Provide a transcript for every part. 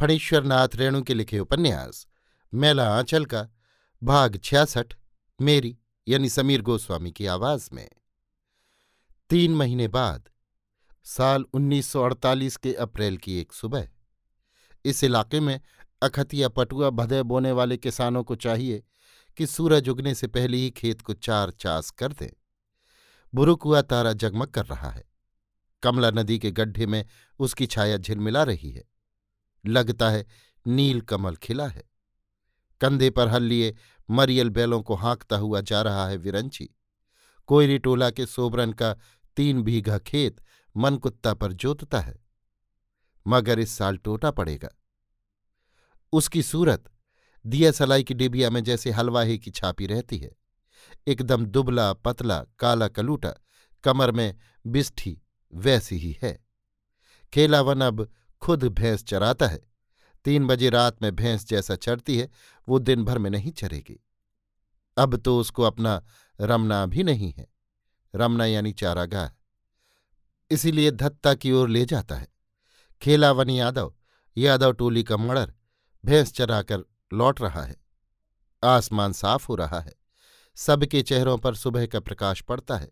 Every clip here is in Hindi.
फणीश्वर नाथ रेणु के लिखे उपन्यास, मेला आंचल का, भाग छियासठ, मेरी, यानी समीर गोस्वामी की आवाज़ में। तीन महीने बाद, साल 1948 के अप्रैल की एक सुबह, इस इलाके में अखतिया पटुआ भदय बोने वाले किसानों को चाहिए कि सूरज उगने से पहले ही खेत को चार चास कर दें। बुरुकुआ तारा जगमग कर रहा है। कमला नदी के गड्ढे में उसकी छाया झिलमिला रही है। लगता है, नील कमल खिला है। कंधे पर हल लिए मरियल बैलों को हाँकता हुआ जा रहा है विरंची। कोयरी टोला के सोबरन का तीन बीघा खेत मनकुत्ता पर जोतता है, मगर इस साल टोटा पड़ेगा। उसकी सूरत दिया सलाई की डिबिया में जैसे हलवाही की छापी रहती है। एकदम दुबला, पतला, काला कलूटा, कमर में बिस्ठी वैसी ही है। खेलावन अब खुद भैंस चराता है। तीन बजे रात में भैंस जैसा चरती है, वो दिन भर में नहीं चरेगी। अब तो उसको अपना रमना भी नहीं है। रमना यानी चारागाह। इसीलिए धत्ता की ओर ले जाता है। खेलावन यादव यादव टोली का मड़र भैंस चराकर लौट रहा है। आसमान साफ़ हो रहा है। सबके चेहरों पर सुबह का प्रकाश पड़ता है।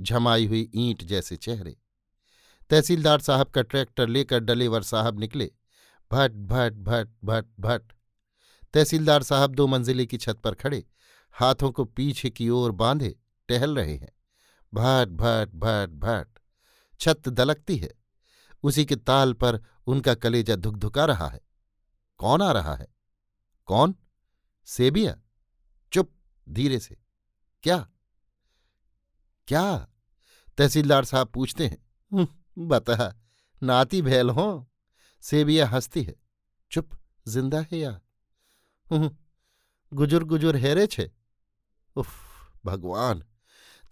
झमाई हुई ईंट जैसे चेहरे। तहसीलदार साहब का ट्रैक्टर लेकर डलेवर साहब निकले। भट भट भट भट भट। तहसीलदार साहब दो मंजिले की छत पर खड़े, हाथों को पीछे की ओर बांधे, टहल रहे हैं। भट भट भट भट। छत दलकती है। उसी के ताल पर उनका कलेजा धुकधुका रहा है। कौन आ रहा है? कौन? सेबिया? चुप, धीरे से। क्या? क्या? तहसीलदार साहब पूछते हैं। हम्म, बता नाती भैल हो सेबिया हंसती है। चुप ज़िंदा है या? गुजुर गुजुर हेरे छे। उफ भगवान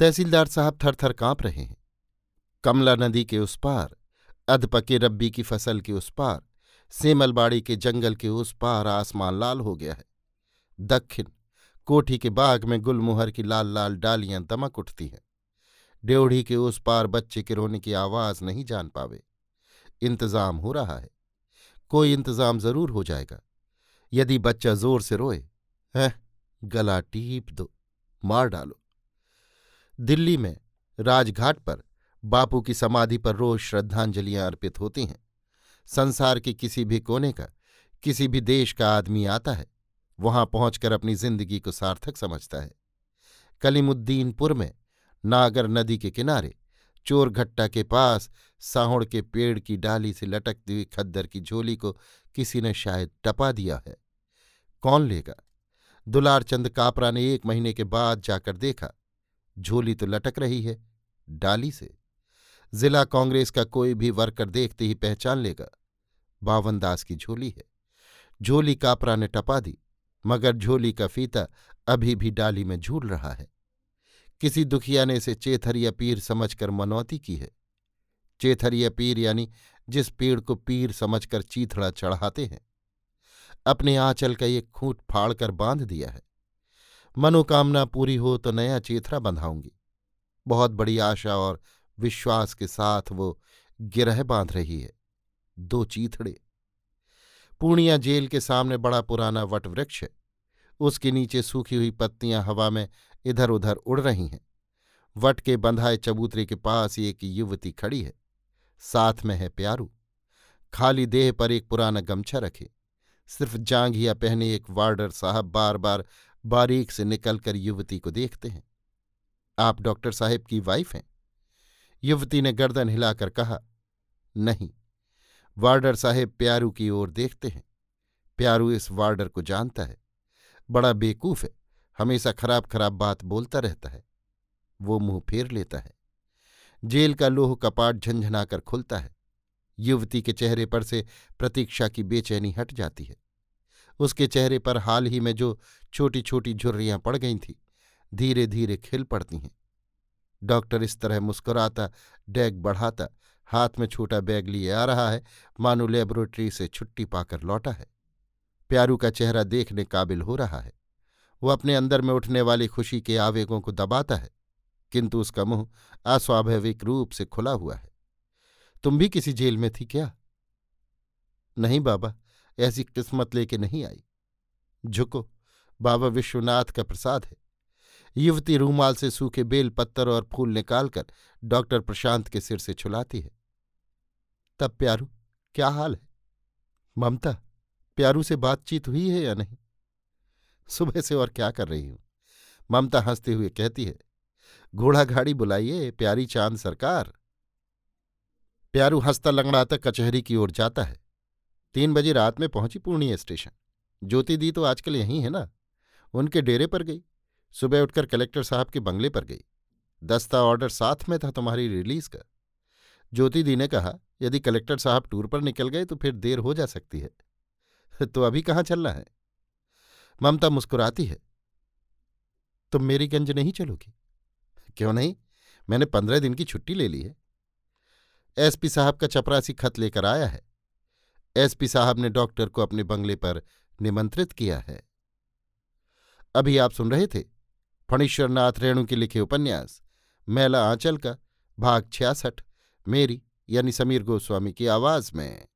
तहसीलदार साहब थर थर काँप रहे हैं। कमला नदी के उस पार अधपके रब्बी की फ़सल के उस पार सेमलबाड़ी के जंगल के उस पार आसमान लाल हो गया है। दक्षिण कोठी के बाग में गुलमुहर की लाल लाल डालियाँ दमक उठती हैं। ड्योढ़ी के उस पार बच्चे के रोने की आवाज़ नहीं जान पावे। इंतज़ाम हो रहा है। कोई इंतज़ाम ज़रूर हो जाएगा। यदि बच्चा ज़ोर से रोए, है, गला टीप दो, मार डालो। दिल्ली में राजघाट पर बापू की समाधि पर रोज श्रद्धांजलियाँ अर्पित होती हैं। संसार के किसी भी कोने का, किसी भी देश का आदमी आता है, वहाँ पहुंचकर अपनी ज़िंदगी को सार्थक समझता है। कलीमुद्दीनपुर में नागर नदी के किनारे, चोरघट्टा के पास, साहुड़ के पेड़ की डाली से लटकती हुई खद्दर की झोली को किसी ने शायद टपा दिया है। कौन लेगा? दुलारचंद कापरा ने एक महीने के बाद जाकर देखा। झोली तो लटक रही है, डाली से। जिला कांग्रेस का कोई भी वर्कर देखते ही पहचान लेगा। बावन दास की झोली है। झोली कापरा ने टपा दी, मगर झोली का फीता अभी भी डाली में झूल रहा है। किसी दुखिया ने इसे चेथरिया पीर समझकर मनौती की है। चेथरिया पीर यानी जिस पेड़ को पीर समझकर चीथड़ा चढ़ाते हैं, अपने आंचल का एक खूंट फाड़कर बाँध दिया है। मनोकामना पूरी हो तो नया चेथरा बंधाऊँगी। बहुत बड़ी आशा और विश्वास के साथ वो गिरह बाँध रही है, दो चीथड़े। पूर्णिया जेल के सामने बड़ा पुराना वटवृक्ष है। उसके नीचे सूखी हुई पत्तियाँ हवा में इधर उधर उड़ रही हैं। वट के बंधाए चबूतरे के पास एक युवती खड़ी है। साथ में है प्यारू। खाली देह पर एक पुराना गमछा रखे। सिर्फ़ जांघिया पहने एक वार्डर साहब बार बार बारीक से निकलकर युवती को देखते हैं। आप डॉक्टर साहेब की वाइफ हैं? युवती ने गर्दन हिलाकर कहा, नहीं। वार्डर साहब प्यारू की ओर देखते हैं। प्यारू इस वार्डर को जानता है। बड़ा बेकूफ है। हमेशा खराब खराब बात बोलता रहता है। वो मुँह फेर लेता है। जेल का लोह कपाट झंझनाकर खुलता है। युवती के चेहरे पर से प्रतीक्षा की बेचैनी हट जाती है। उसके चेहरे पर हाल ही में जो छोटी छोटी झुर्रियाँ पड़ गई थीं धीरे धीरे खिल पड़ती हैं। डॉक्टर इस तरह मुस्कुराता, डैग बढ़ाता, हाथ में छोटा बैग लिए आ रहा है, मानो लेबोरेटरी से छुट्टी पाकर लौटा है। प्यारू का चेहरा देखने काबिल हो रहा है। वो अपने अंदर में उठने वाली खुशी के आवेगों को दबाता है, किंतु उसका मुँह अस्वाभाविक रूप से खुला हुआ है। तुम भी किसी जेल में थी क्या? नहीं बाबा, ऐसी किस्मत लेके नहीं आई। झुको, बाबा विश्वनाथ का प्रसाद है। युवती रूमाल से सूखे बेल पत्तर और फूल निकालकर डॉक्टर प्रशांत के सिर से छुलाती है। तब प्यारू, क्या हाल है? ममता, प्यारू से बातचीत हुई है या नहीं? सुबह से और क्या कर रही हूँ? ममता हँसते हुए कहती है, घोड़ा गाड़ी बुलाइए, प्यारी चाँद सरकार। प्यारू हंसता लंगड़ाता कचहरी की ओर जाता है। तीन बजे रात में पहुँची पूर्णिया स्टेशन। ज्योति दी तो आजकल यहीं है ना? उनके डेरे पर गई। सुबह उठकर कलेक्टर साहब के बंगले पर गई। दस्ता ऑर्डर साथ में था तुम्हारी रिलीज़ का। ज्योति दी ने कहा, यदि कलेक्टर साहब टूर पर निकल गए तो फिर देर हो जा सकती है। तो अभी कहाँ चलना है? ममता मुस्कुराती है। तुम मेरी गंज नहीं चलोगी। क्यों नहीं? मैंने पंद्रह दिन की छुट्टी ले ली है। एसपी साहब का चपरासी खत लेकर आया है। एसपी साहब ने डॉक्टर को अपने बंगले पर निमंत्रित किया है। अभी आप सुन रहे थे फणीश्वरनाथ रेणु के लिखे उपन्यास, मैला आंचल का, भाग छियासठ, मेरी यानी समीर गोस्वामी की आवाज़ में।